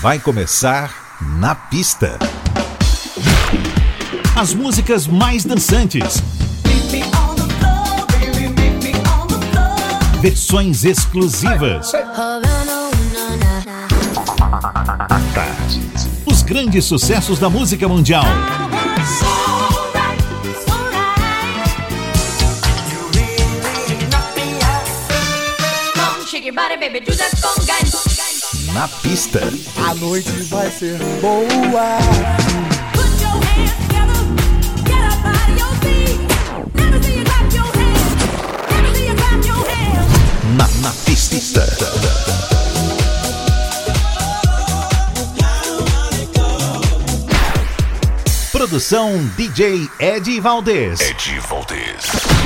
vai começar na pista. As músicas mais dançantes. Versões exclusivas. Os grandes sucessos da música mundial. Shake your body, baby, do that na pista. A noite vai ser boa. Put Na, na pista. Produção DJ Ed Valdez. Ed Valdez.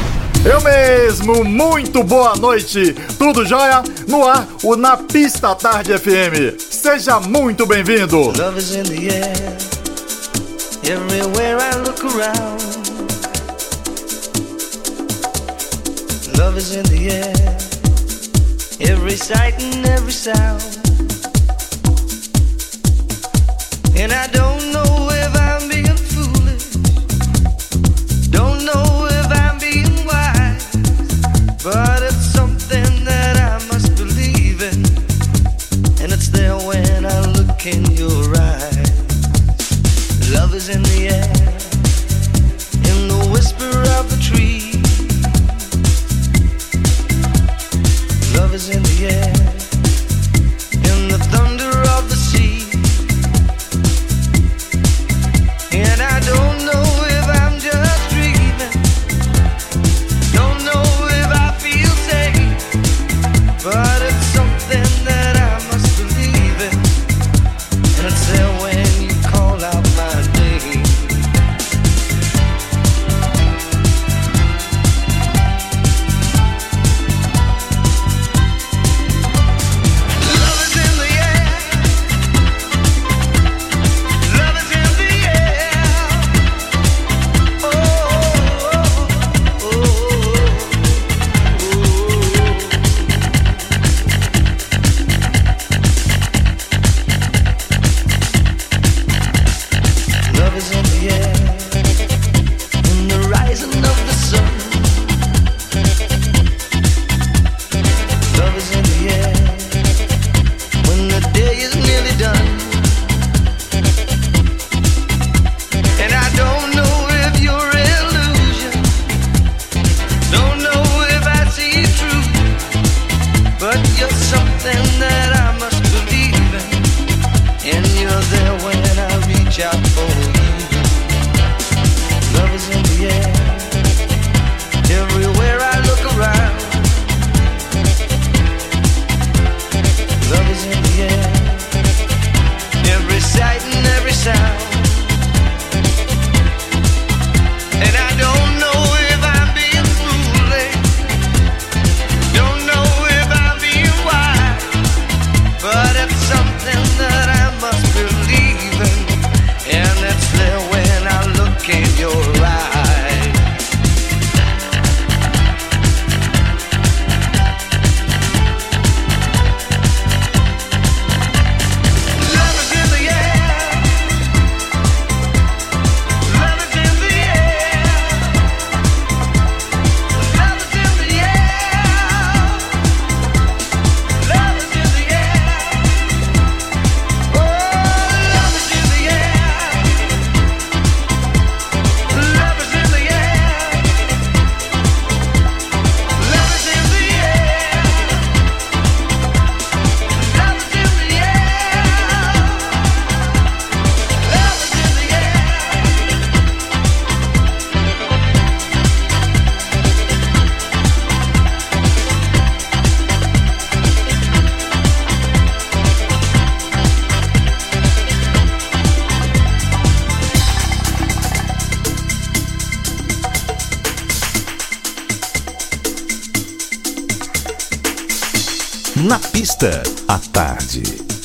Eu mesmo, muito boa noite. Tudo jóia? No ar, o Na Pista Tarde FM. Seja muito bem-vindo. Love is in the air. Everywhere I look around. Love is in the air. Every sight and every sound. And I don't Sexta à tarde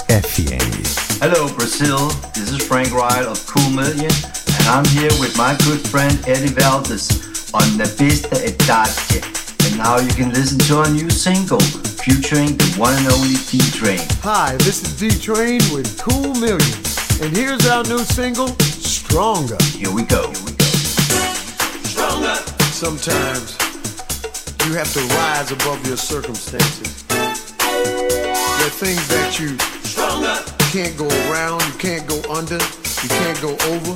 FM. Hello Brazil, this is Frank Ryle of Cool Million and I'm here with my good friend Eddie Valdez on the Pista à tarde. And now you can listen to our new single featuring the one and only D Train. Hi, this is D Train with Cool Million and here's our new single Stronger. Here we go. Here we go. Stronger. Sometimes you have to rise above your circumstances there are things that you Stronger. can't go around, you can't go under, you can't go over,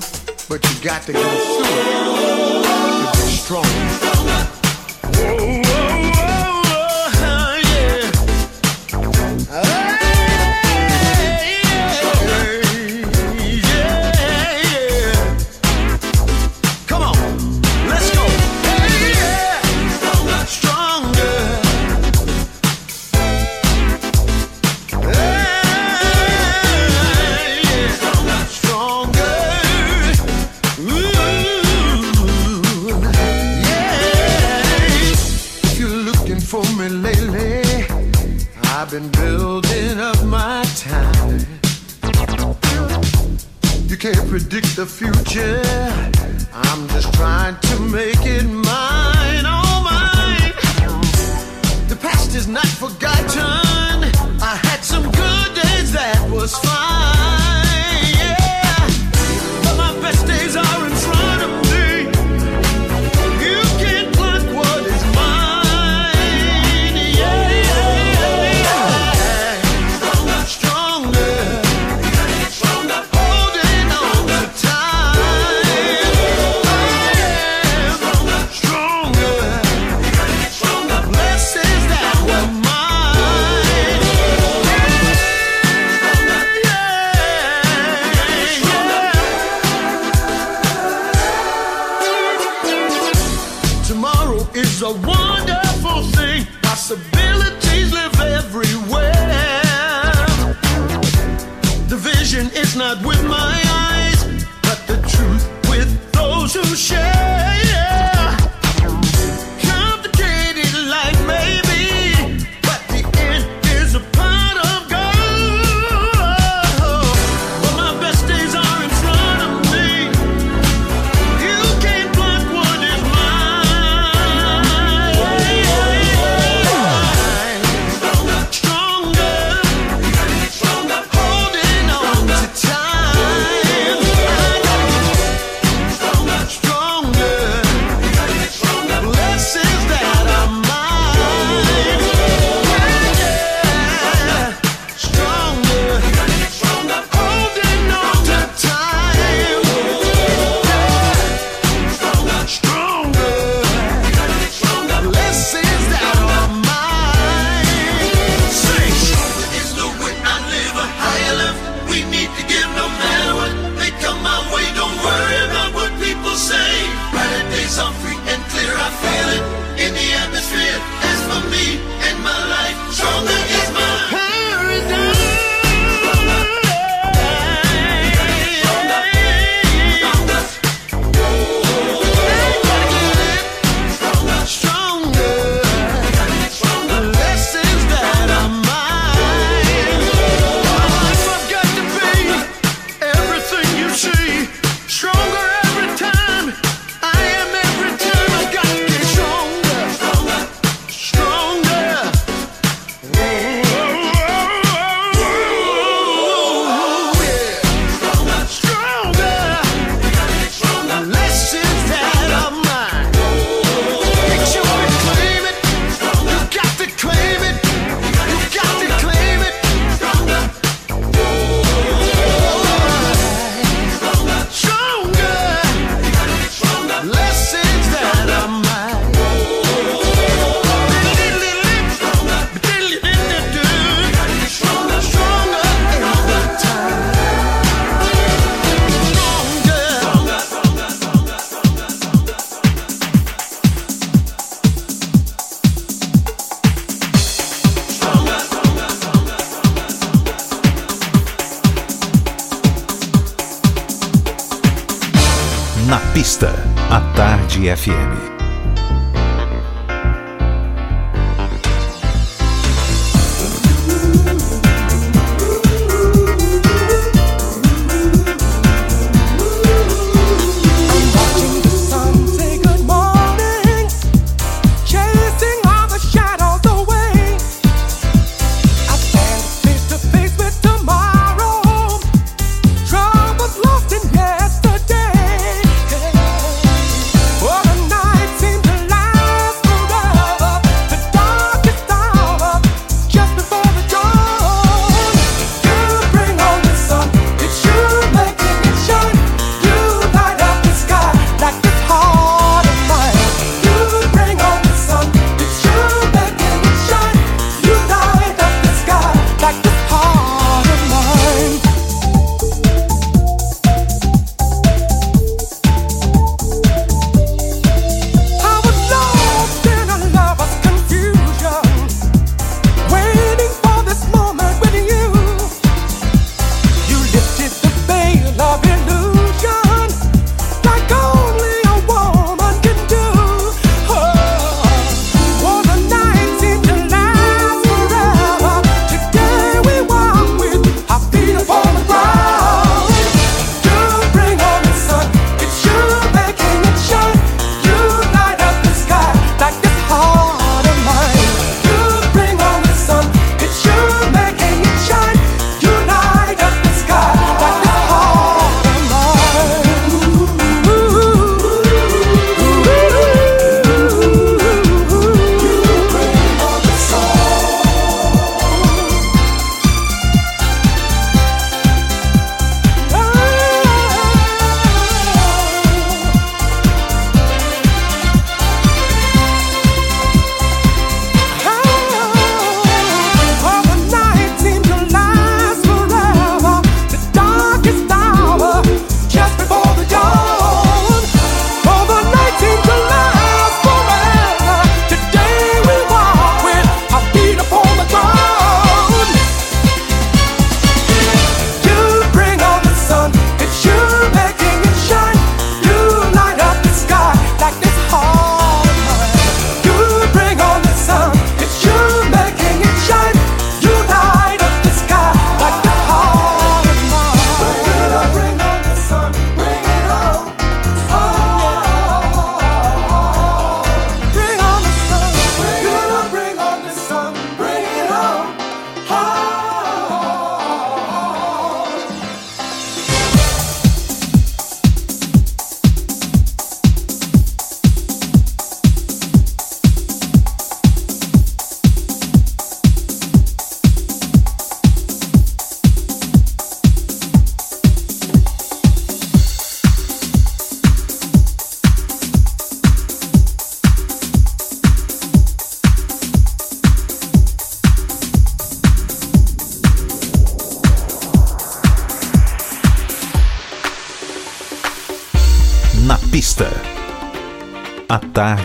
but you got to go through it to be strong. Stronger. Whoa.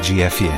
Tarde FM.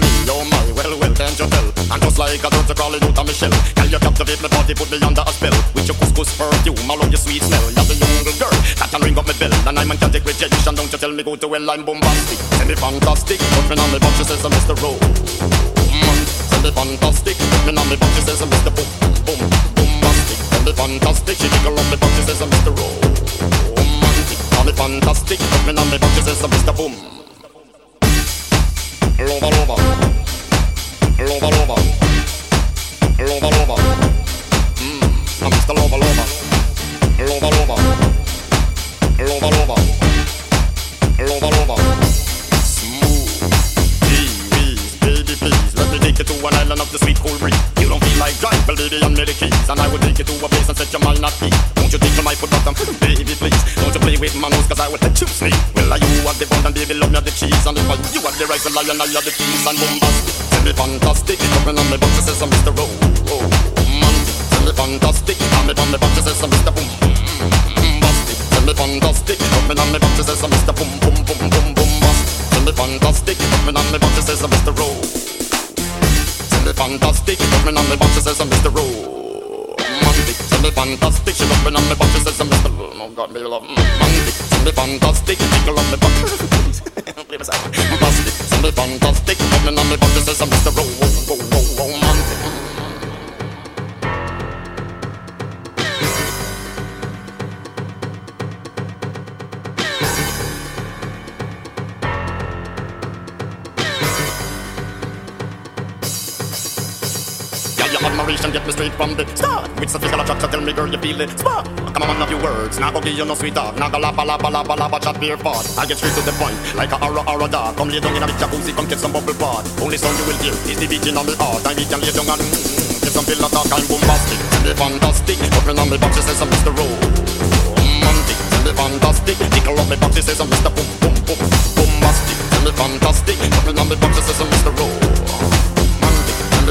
Put me under a spell? With your couscous perfume, I love your sweet smell. You're the younger girl that can ring up my bell, and I'm can't take rejection. Don't you tell me go to hell, I'm bombastic, semi fantastic. Put me on the box, she says, I'm Mr. Rowe. Send me fantastic. Put me on the box, she says, I'm Mr. Boom, boom, bombastic. Send me fantastic. She jiggle on the box, she says, Mr. Rowe. Me fantastic. Put me on the box, she says, Mr. Boom. Lover, lover, lover, lover, lover, lover. Mm, I'm Mr. Lover, lover, lover, lover, lover. Lover, take you to an island of the sweet cool breeze. You don't feel like drive, well, baby, I'm the keys. And I will take you to a place and set your mind at ease. Don't you take my foot bottom, baby, please. Don't you play with my nose, cause I will let you sleep. Well, are you are the bun and baby, love me the cheese. And if I, you are the rifle, lion, I are the peace and bombastic. Tell me fantastic. Coming on my box, she says, I'm Mr. Oh, oh, man. Tell me fantastic. I'm on my box, she says, I'm Mr. Boom. Bombastic. Tell me fantastic. Coming on my box, she says, I'm Mr. Boom, boom, boom, boom, boom, Tell me fantastic. Coming on my box, she says, I'm Mr. Oh. Me fantastic. Coming on my box, she says, I'm Mr. Romantic. Tell me fantastic. She coming on my box, she says, I'm Mr. Oh God, baby, love. Romantic. Tell me fantastic. Tickle on my side. Fantastic. Tell me fantastic. Coming on my box, she says, I'm Mr. Romantic. Admiration get me straight from the start. With sophistical attraction, tell me girl you feel it. Spark. Come on, have your words. Now go give you no sweet talk. Now go la ba la ba la ba la ba chat beer fart. I get straight to the point, like a horror horror dog. Come lay down in a big jacuzzi, come get some bubble bath. Only song you will hear is the beating on the heart. And we can lay down and mm, get some pillow talk. I'm bombastic, tell me fantastic. Open on me box, she says I'm Mr. Romantic, tell me fantastic. Tickle up me box, she says I'm Mr. Boom Boom Boom. Bombastic, tell me fantastic. Open on me box, she says I'm Mr. Tell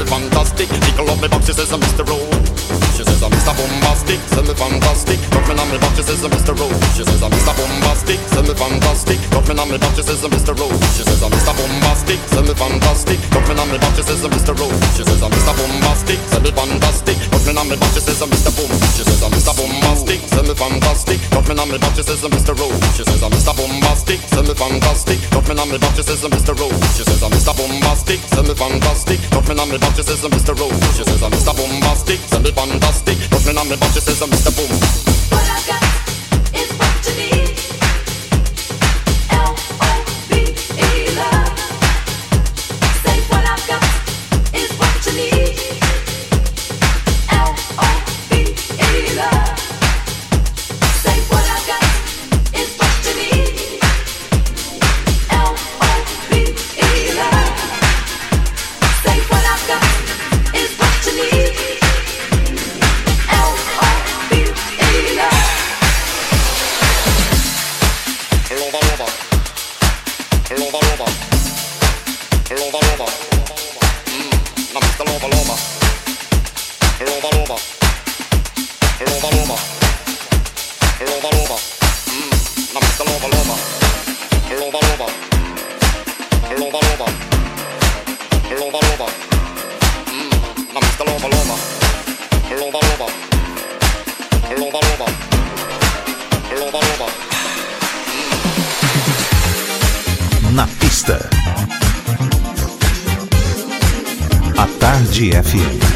me fantastic. Tickle up me box, she says I'm Mr. Romantic. She says I'm Mr. Bombastic, send me fantastic. Got me on me back, she says I'm Mr. Rose. She says I'm Mr. Bombastic, send me fantastic. Got me on me back, she says I'm Mr. Rose. She says I'm Mr. Bombastic, send me fantastic. Got me on me back, she says I'm Mr. Rose. She says I'm Mr. Bombastic, send me fantastic. Got me on me back, she says I'm Mr. Boom. She says I'm Mr. Bombastic, send me fantastic. Got me on me back, she says I'm Mr. Rose. She says I'm Mr. Bombastic, send me fantastic. Got me on me back, she says I'm Mr. Rose. She says I'm Mr. Bombastic, send me fantastic. Got me on me back, I'm Mr. Rose. She says I'm Mr. Bombastic, me fantastic. Got me on me back, she says I'm Mr. Boom. What I got is what you need. I'm Mr. FM.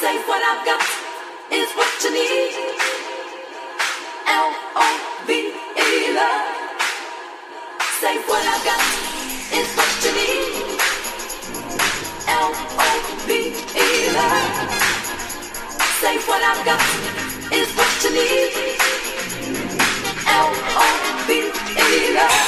say what I've got is what you need. L O V E love. Say what I've got is what you need. L O V E love. Say what I've got is what you need. Love.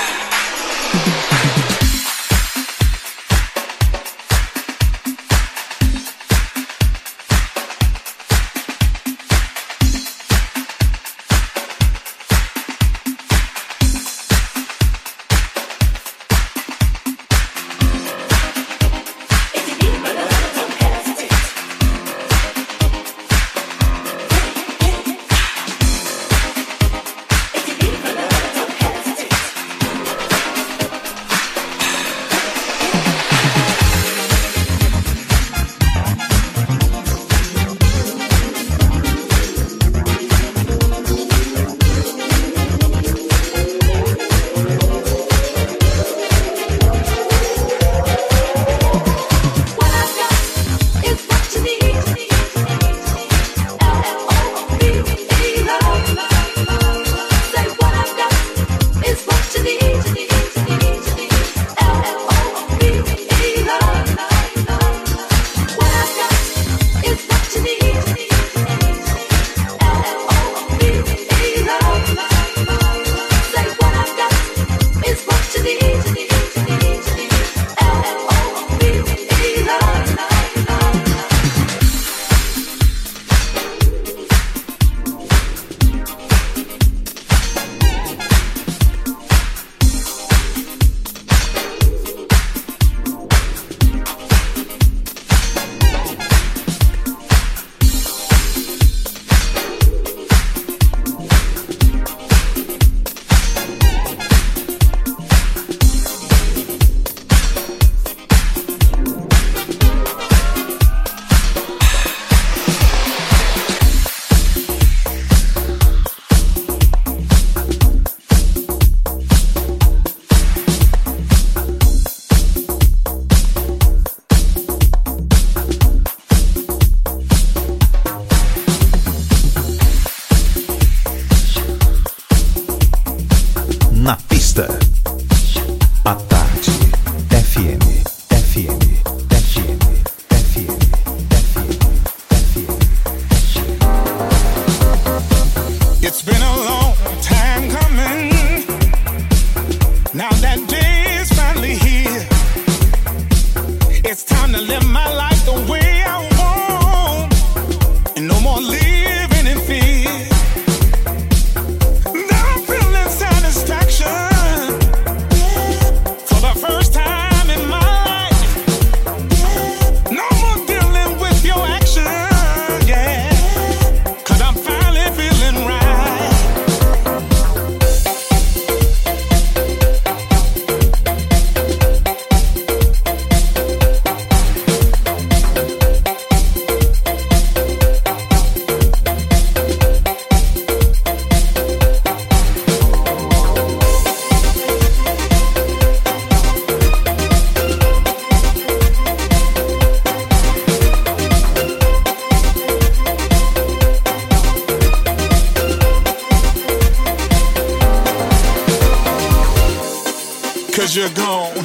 you're gone.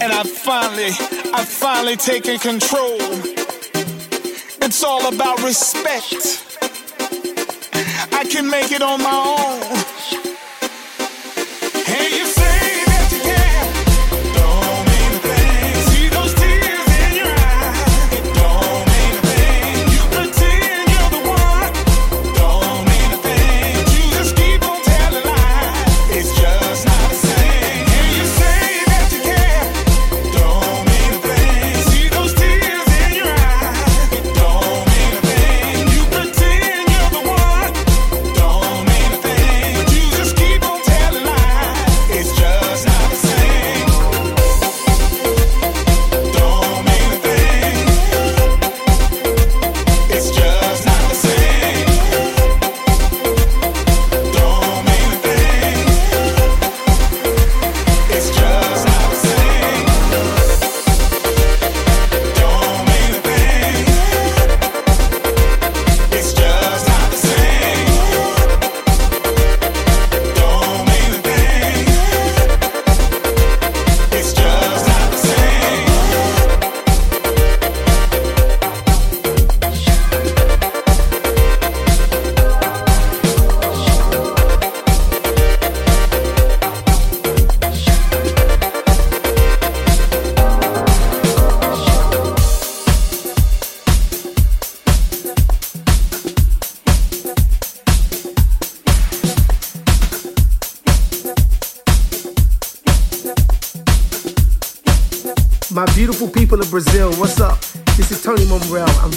And I finally, I finally taken control. It's all about respect. I can make it on my own.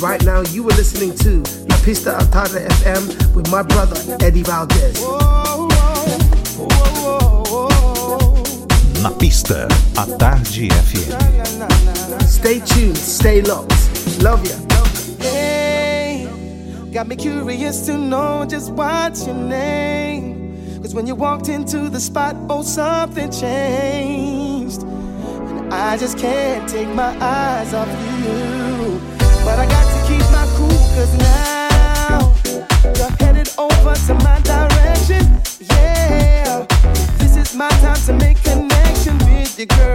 right now you are listening to Na Pista A Tarde FM with my brother Eddie Valdez. Na pista, a tarde FM. Stay tuned, stay locked. Love ya. Hey, got me curious to know just what's your name. Cause when you walked into the spot, oh, something changed. And I just can't take my eyes off you your girl.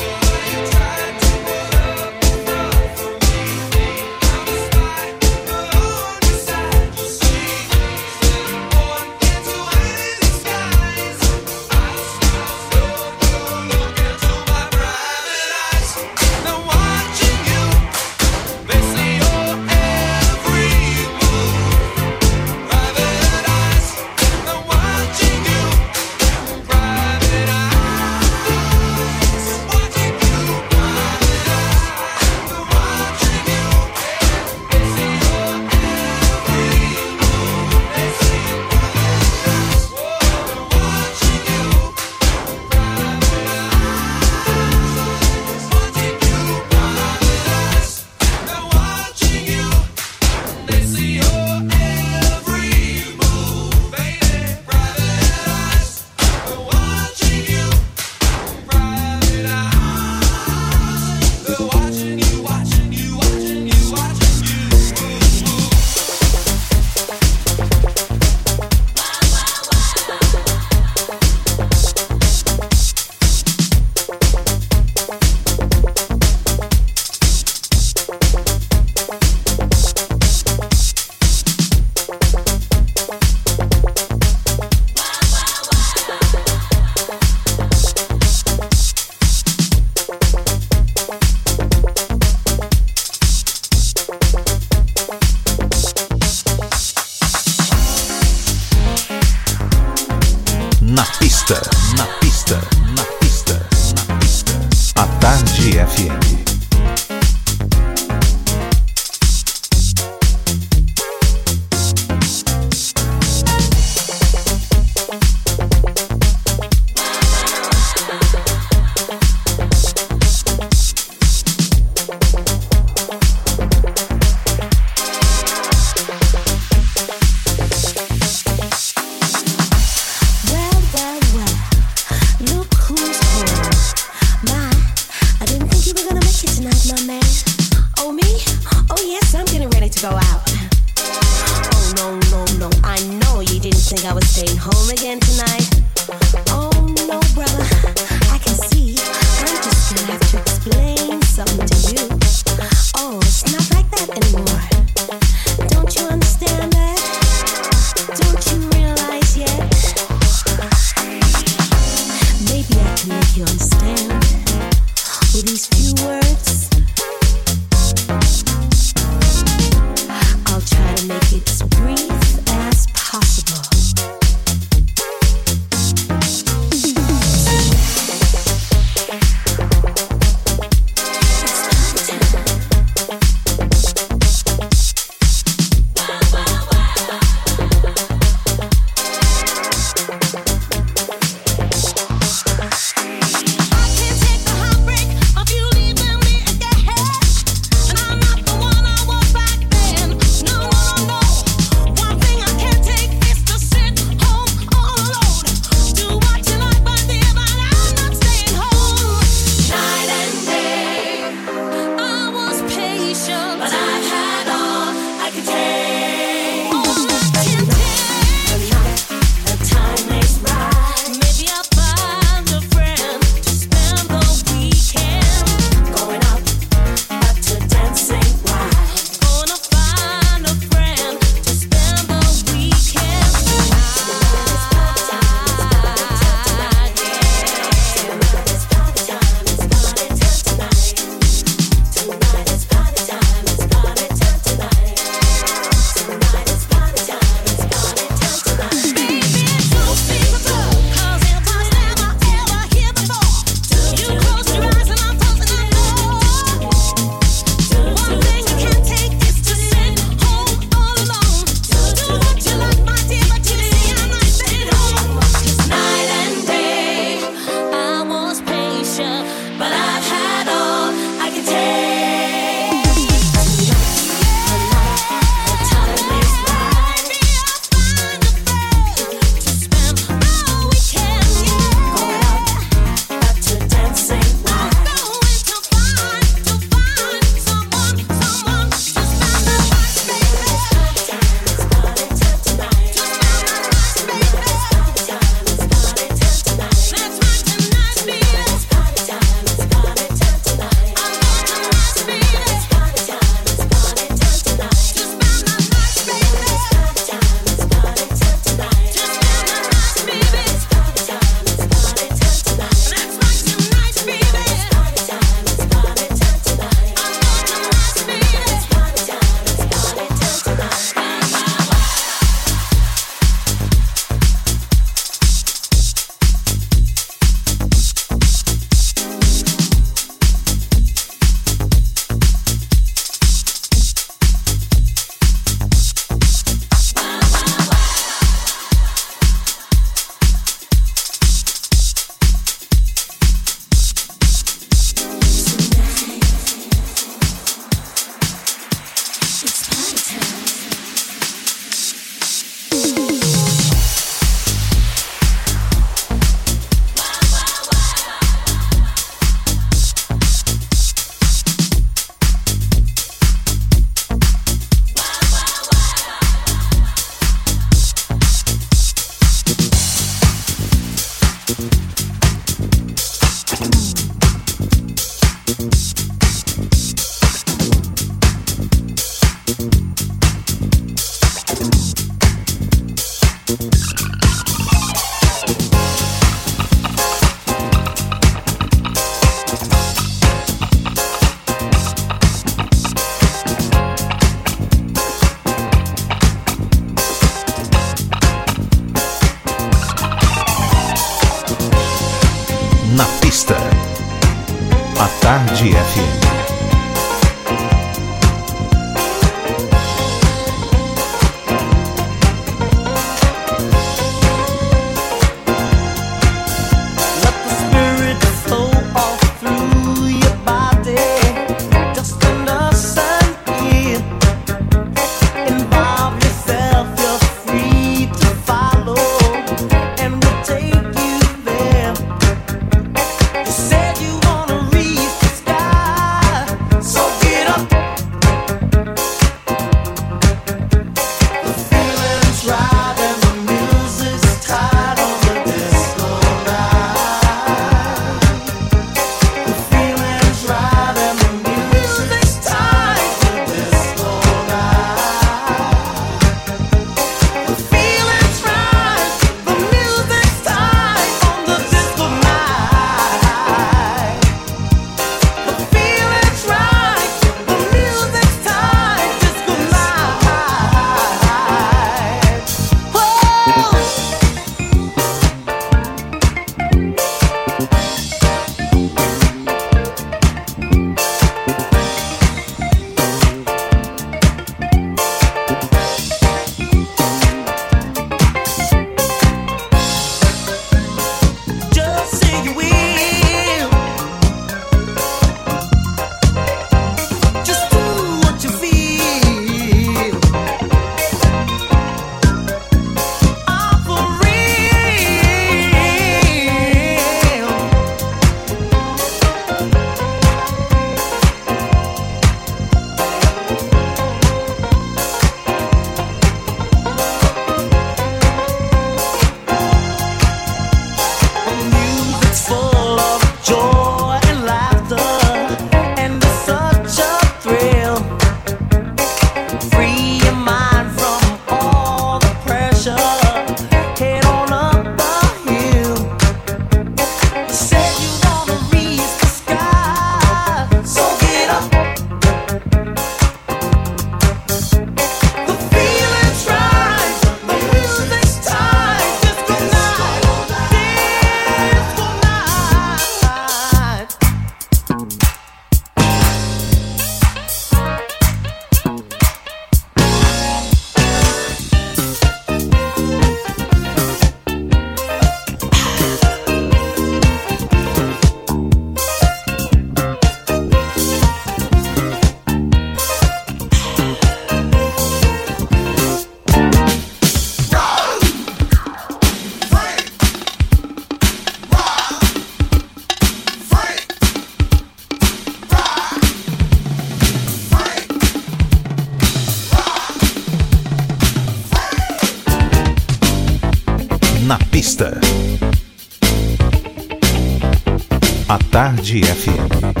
Tarde FM.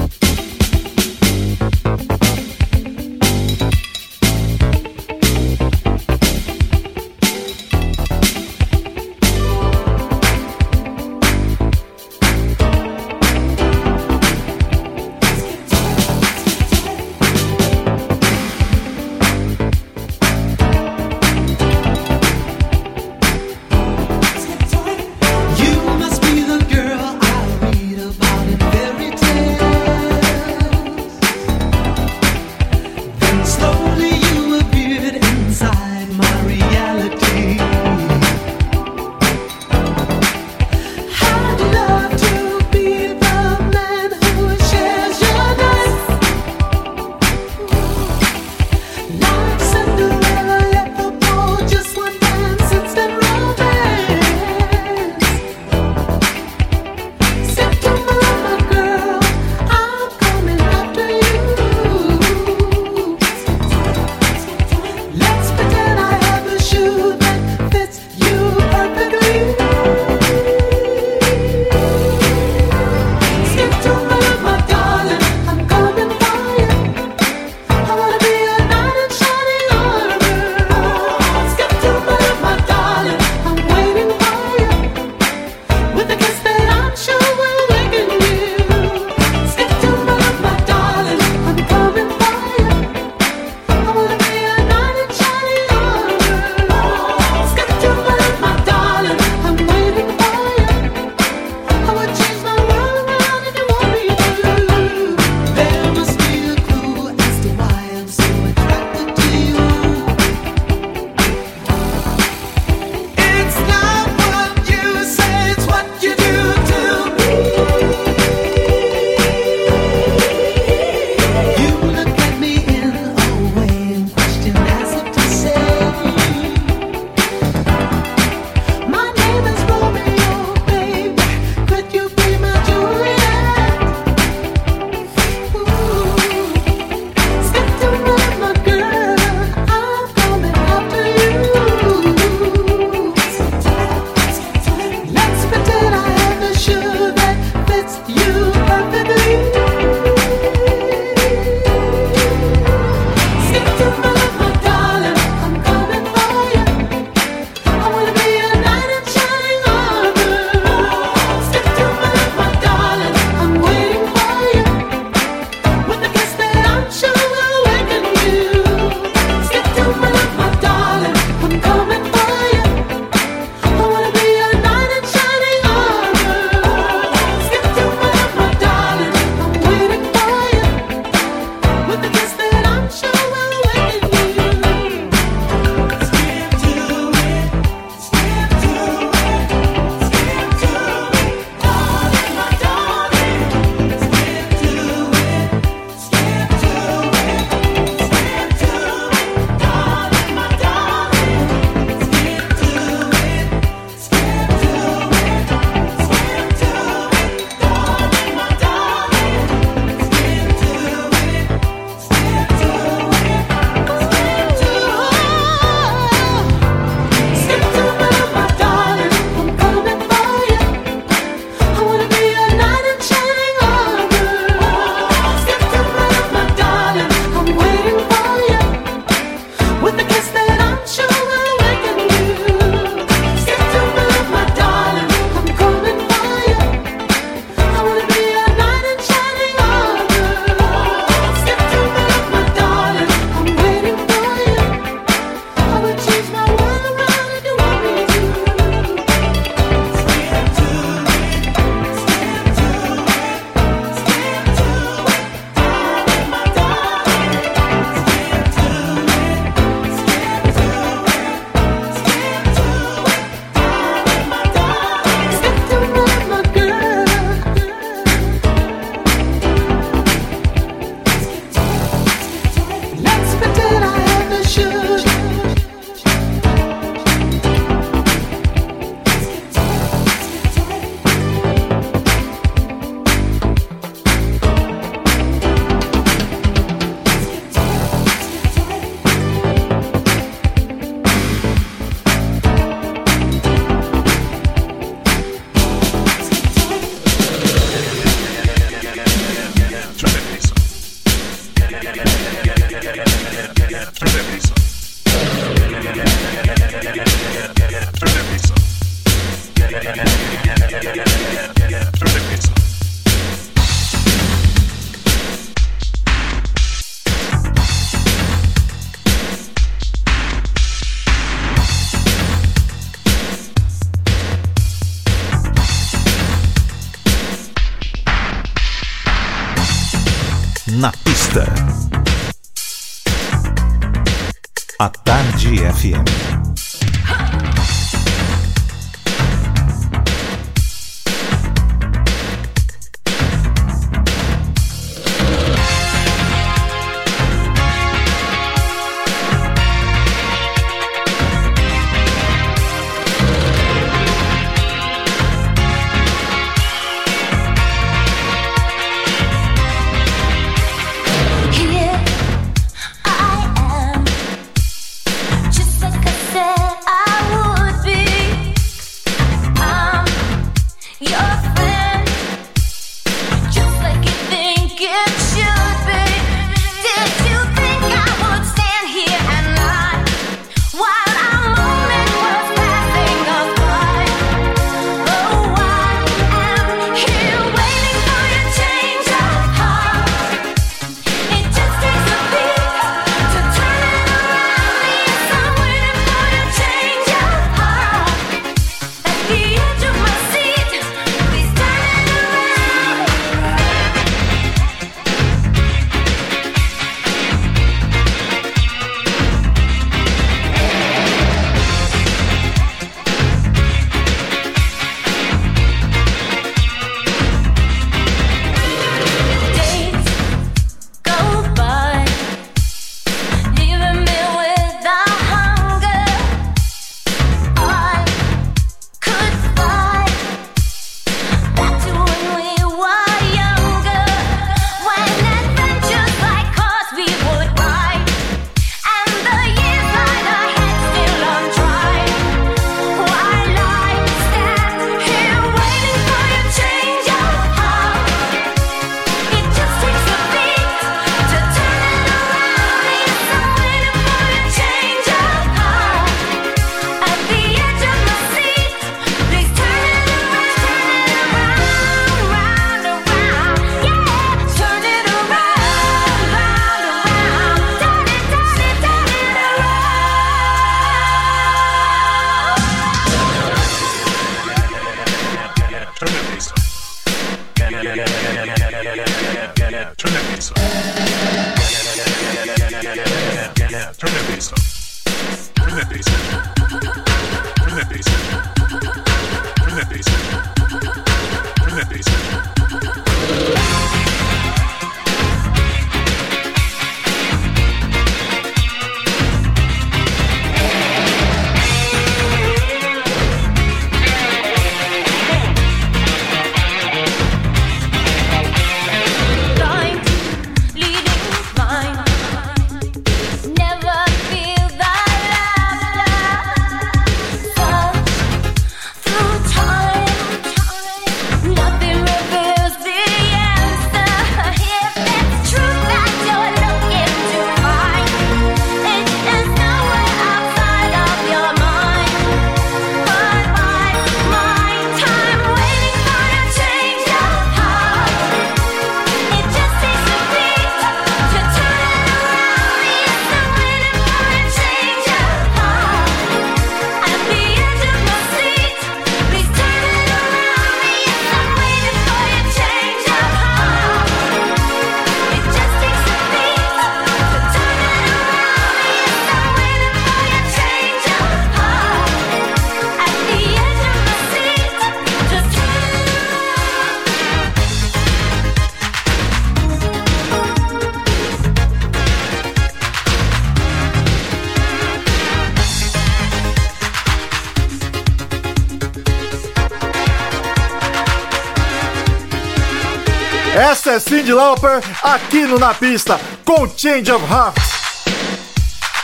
é Cindy Lauper aqui no Na Pista com Change of Hearts.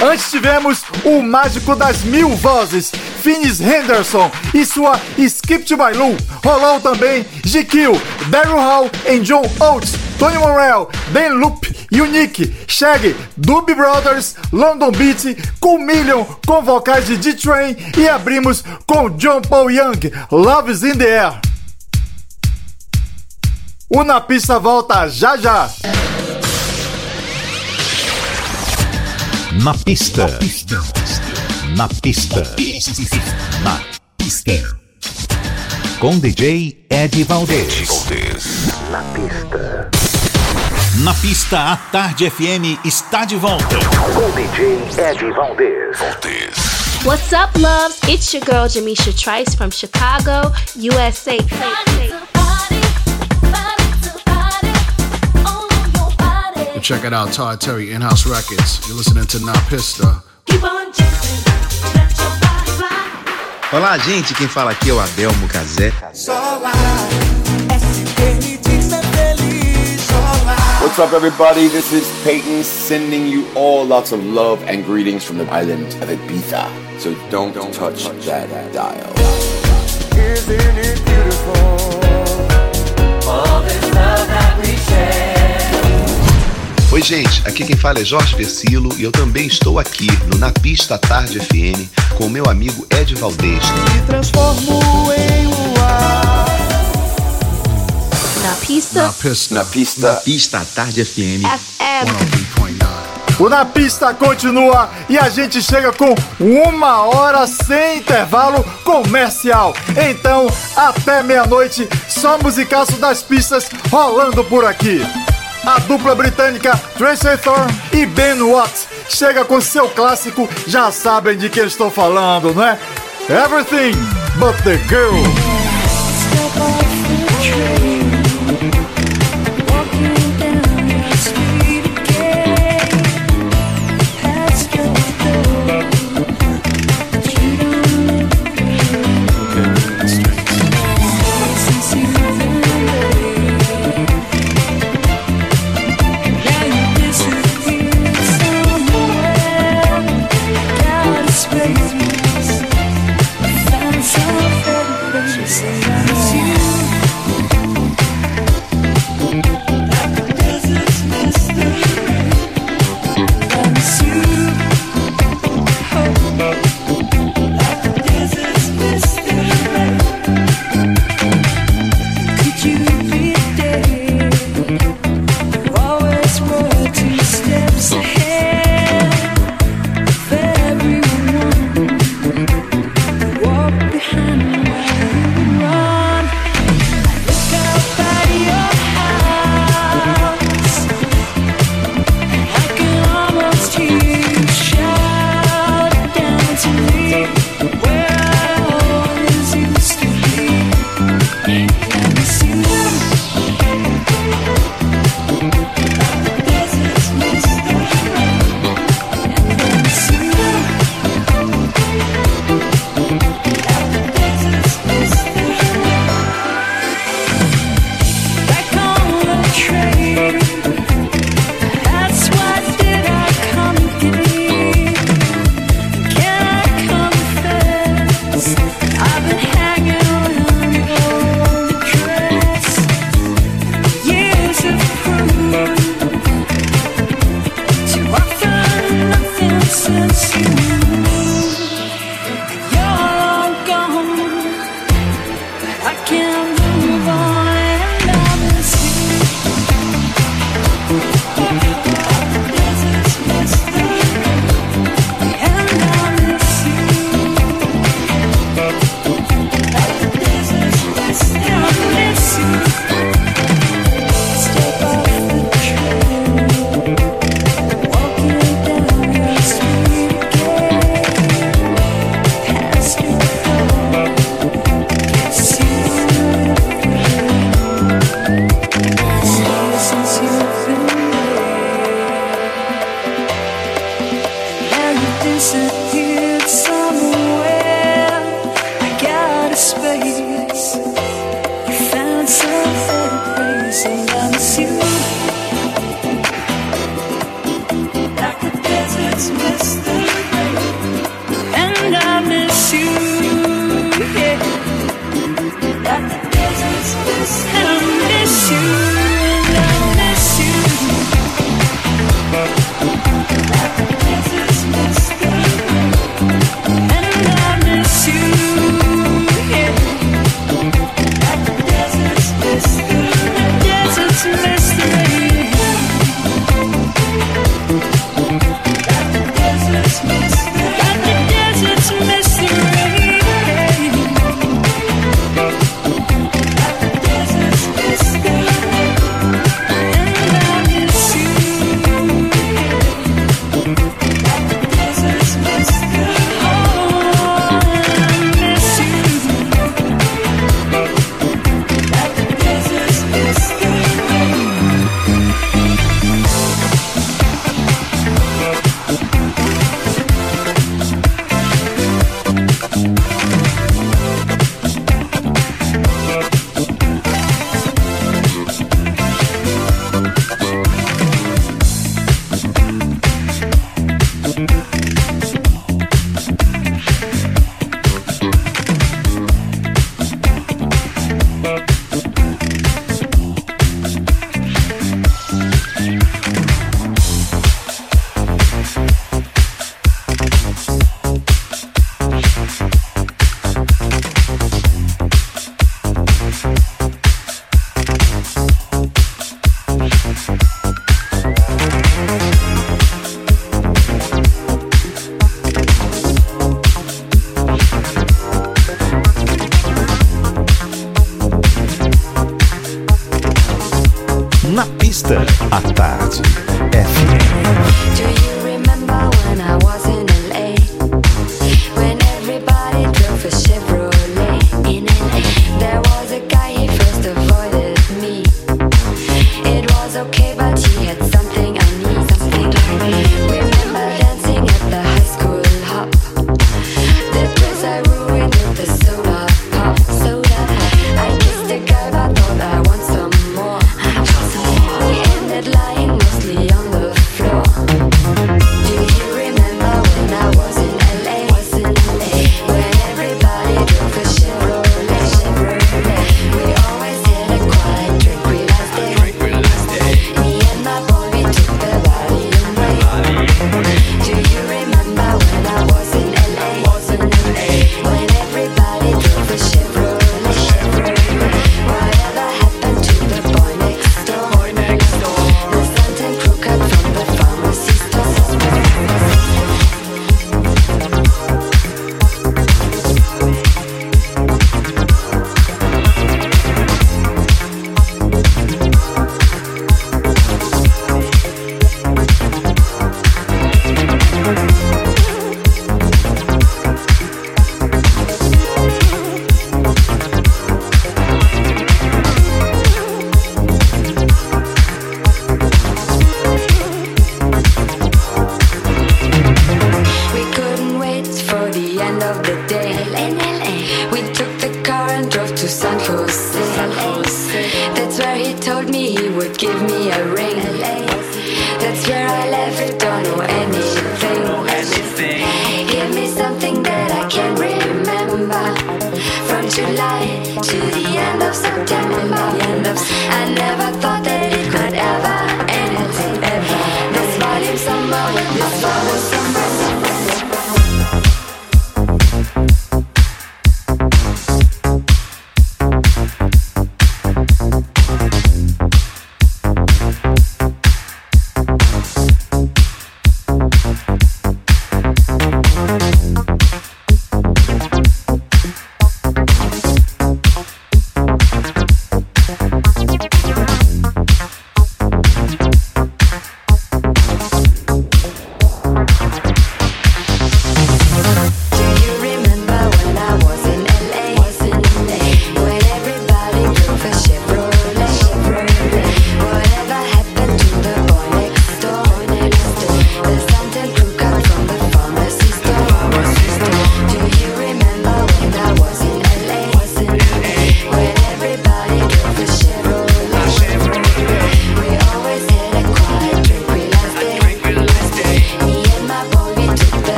Antes tivemos o mágico das mil vozes, Finis Henderson e sua Skip to My Lou. Rolou também GQ, Daryl Hall e John Oates, Tony Morrell, Ben Loop, Unique, Shaggy, Doobie Brothers, London Beat, com Million, com vocais de D-Train e abrimos com John Paul Young, Love's in the Air. O Na Pista volta já já. Na pista. Na pista. Na pista. Na pista. Com DJ Ed Valdez. Ed Valdez. Na pista. Na pista, a Tarde FM está de volta. Com DJ Ed Valdez. Valdez. What's up, loves? It's your girl, Jamisha Trice from Chicago, USA. Check it out, Todd Terry, In House Records. You're listening to Na Pista. Olá, gente. Quem fala aqui é o Adelmo Cazé. What's up, everybody? This is Peyton sending you all lots of love and greetings from the island of Ibiza. So don't, touch, that dial. Isn't it beautiful? All this love that we share. Oi, gente, aqui quem fala é Jorge Versilo e eu também estou aqui no Na Pista Tarde FM com o meu amigo Ed Valdez. Me transformo em luar. Na pista. Na pista. Na pista. Na pista Tarde FM. FM. O Na Pista continua e a gente chega com uma hora sem intervalo comercial. Então, até meia-noite, só musicaço das pistas rolando por aqui. A dupla britânica Tracy Thorn e Ben Watts chega com seu clássico, já sabem de que estou falando, não é? Everything but the girl.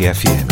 Noticias 100.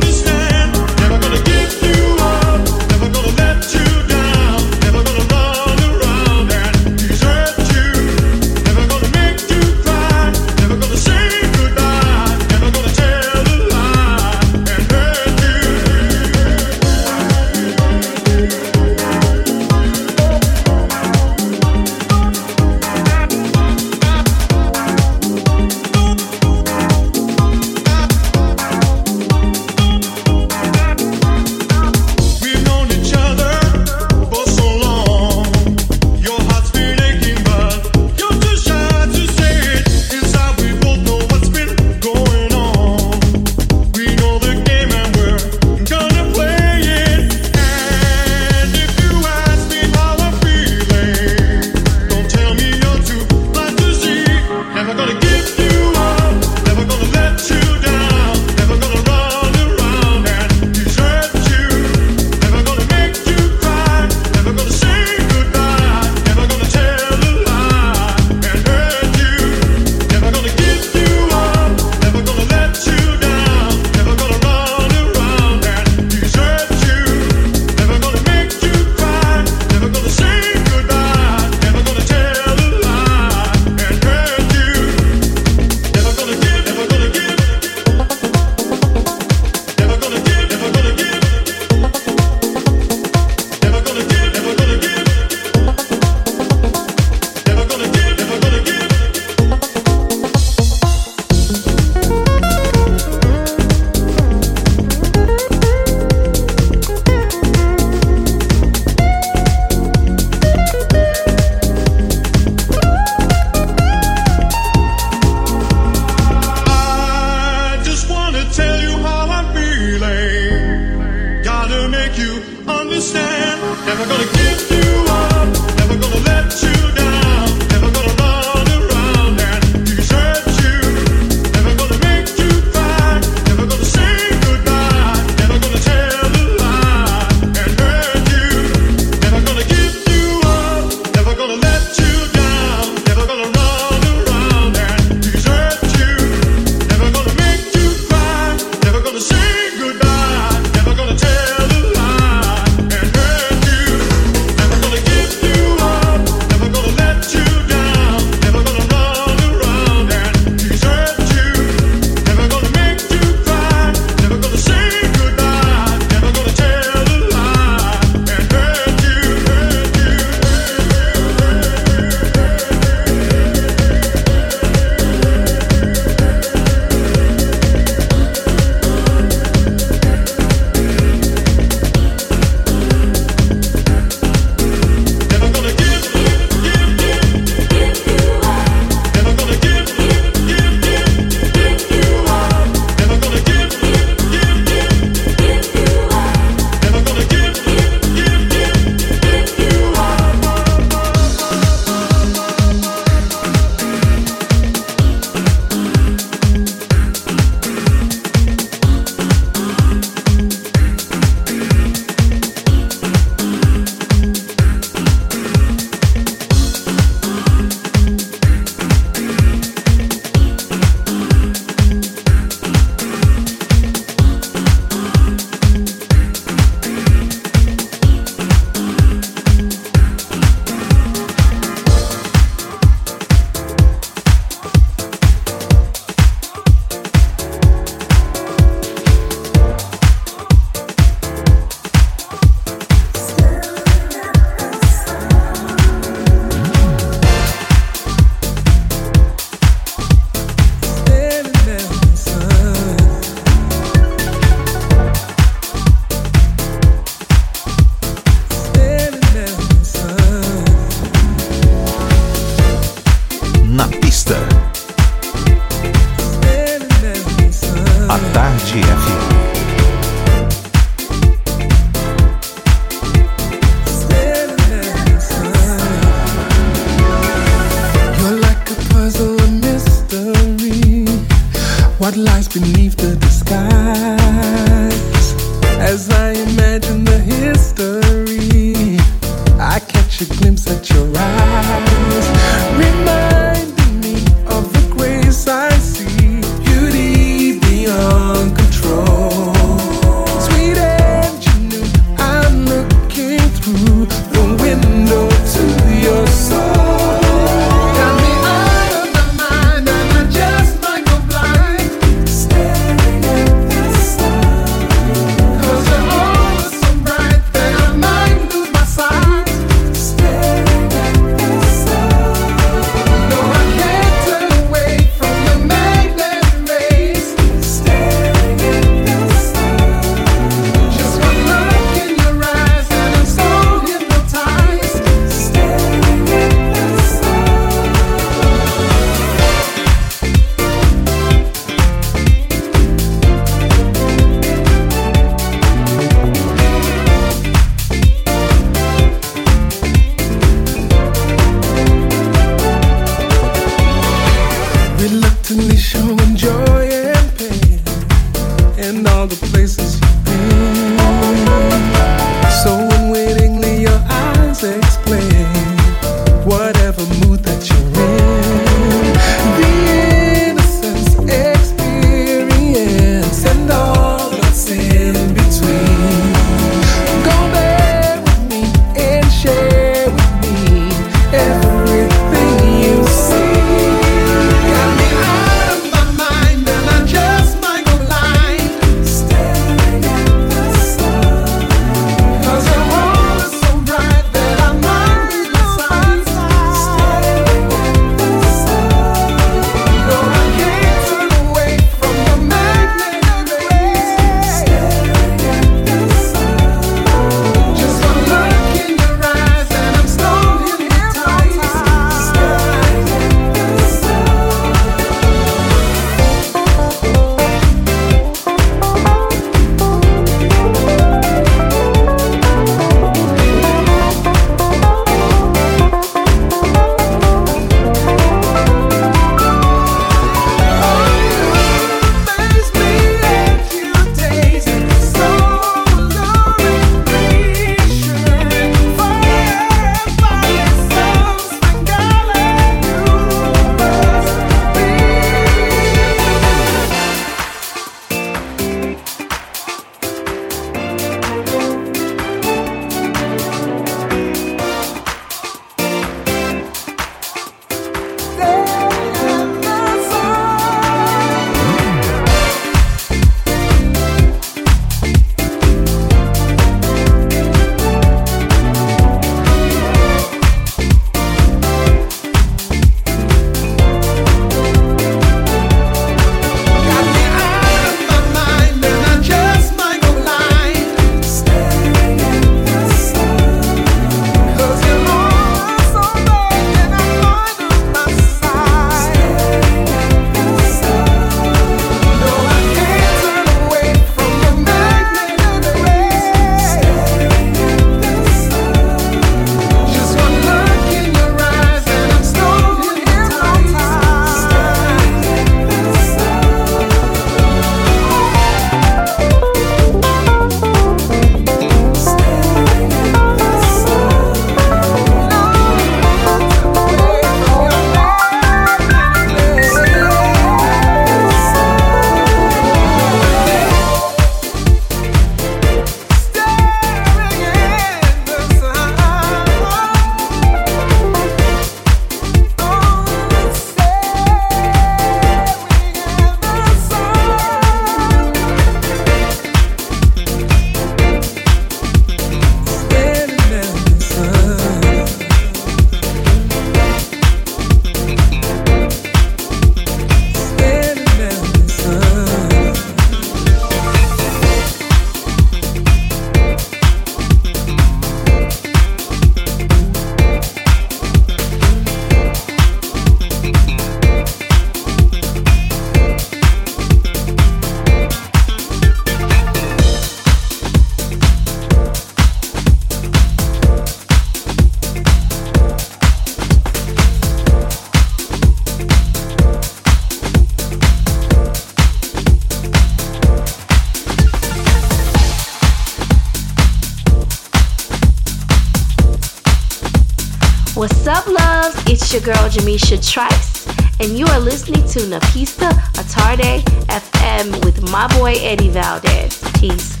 It's your girl Jamisha Trice, and you are listening to Napista Atarde FM with my boy Eddie Valdez. Peace.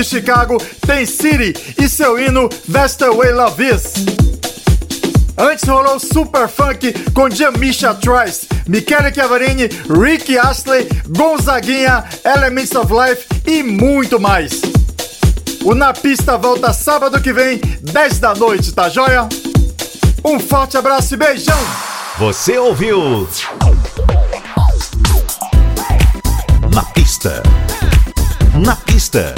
de Chicago tem City e seu hino That's Away Love Is. Antes rolou Super Funk com Jamisha Trice, Michele Chiavarini, Rick Astley, Gonzaguinha, Elements of Life e muito mais. O Na Pista volta sábado que vem, 10 da noite, tá joia? Um forte abraço e beijão! Você ouviu? Na Pista. Na Pista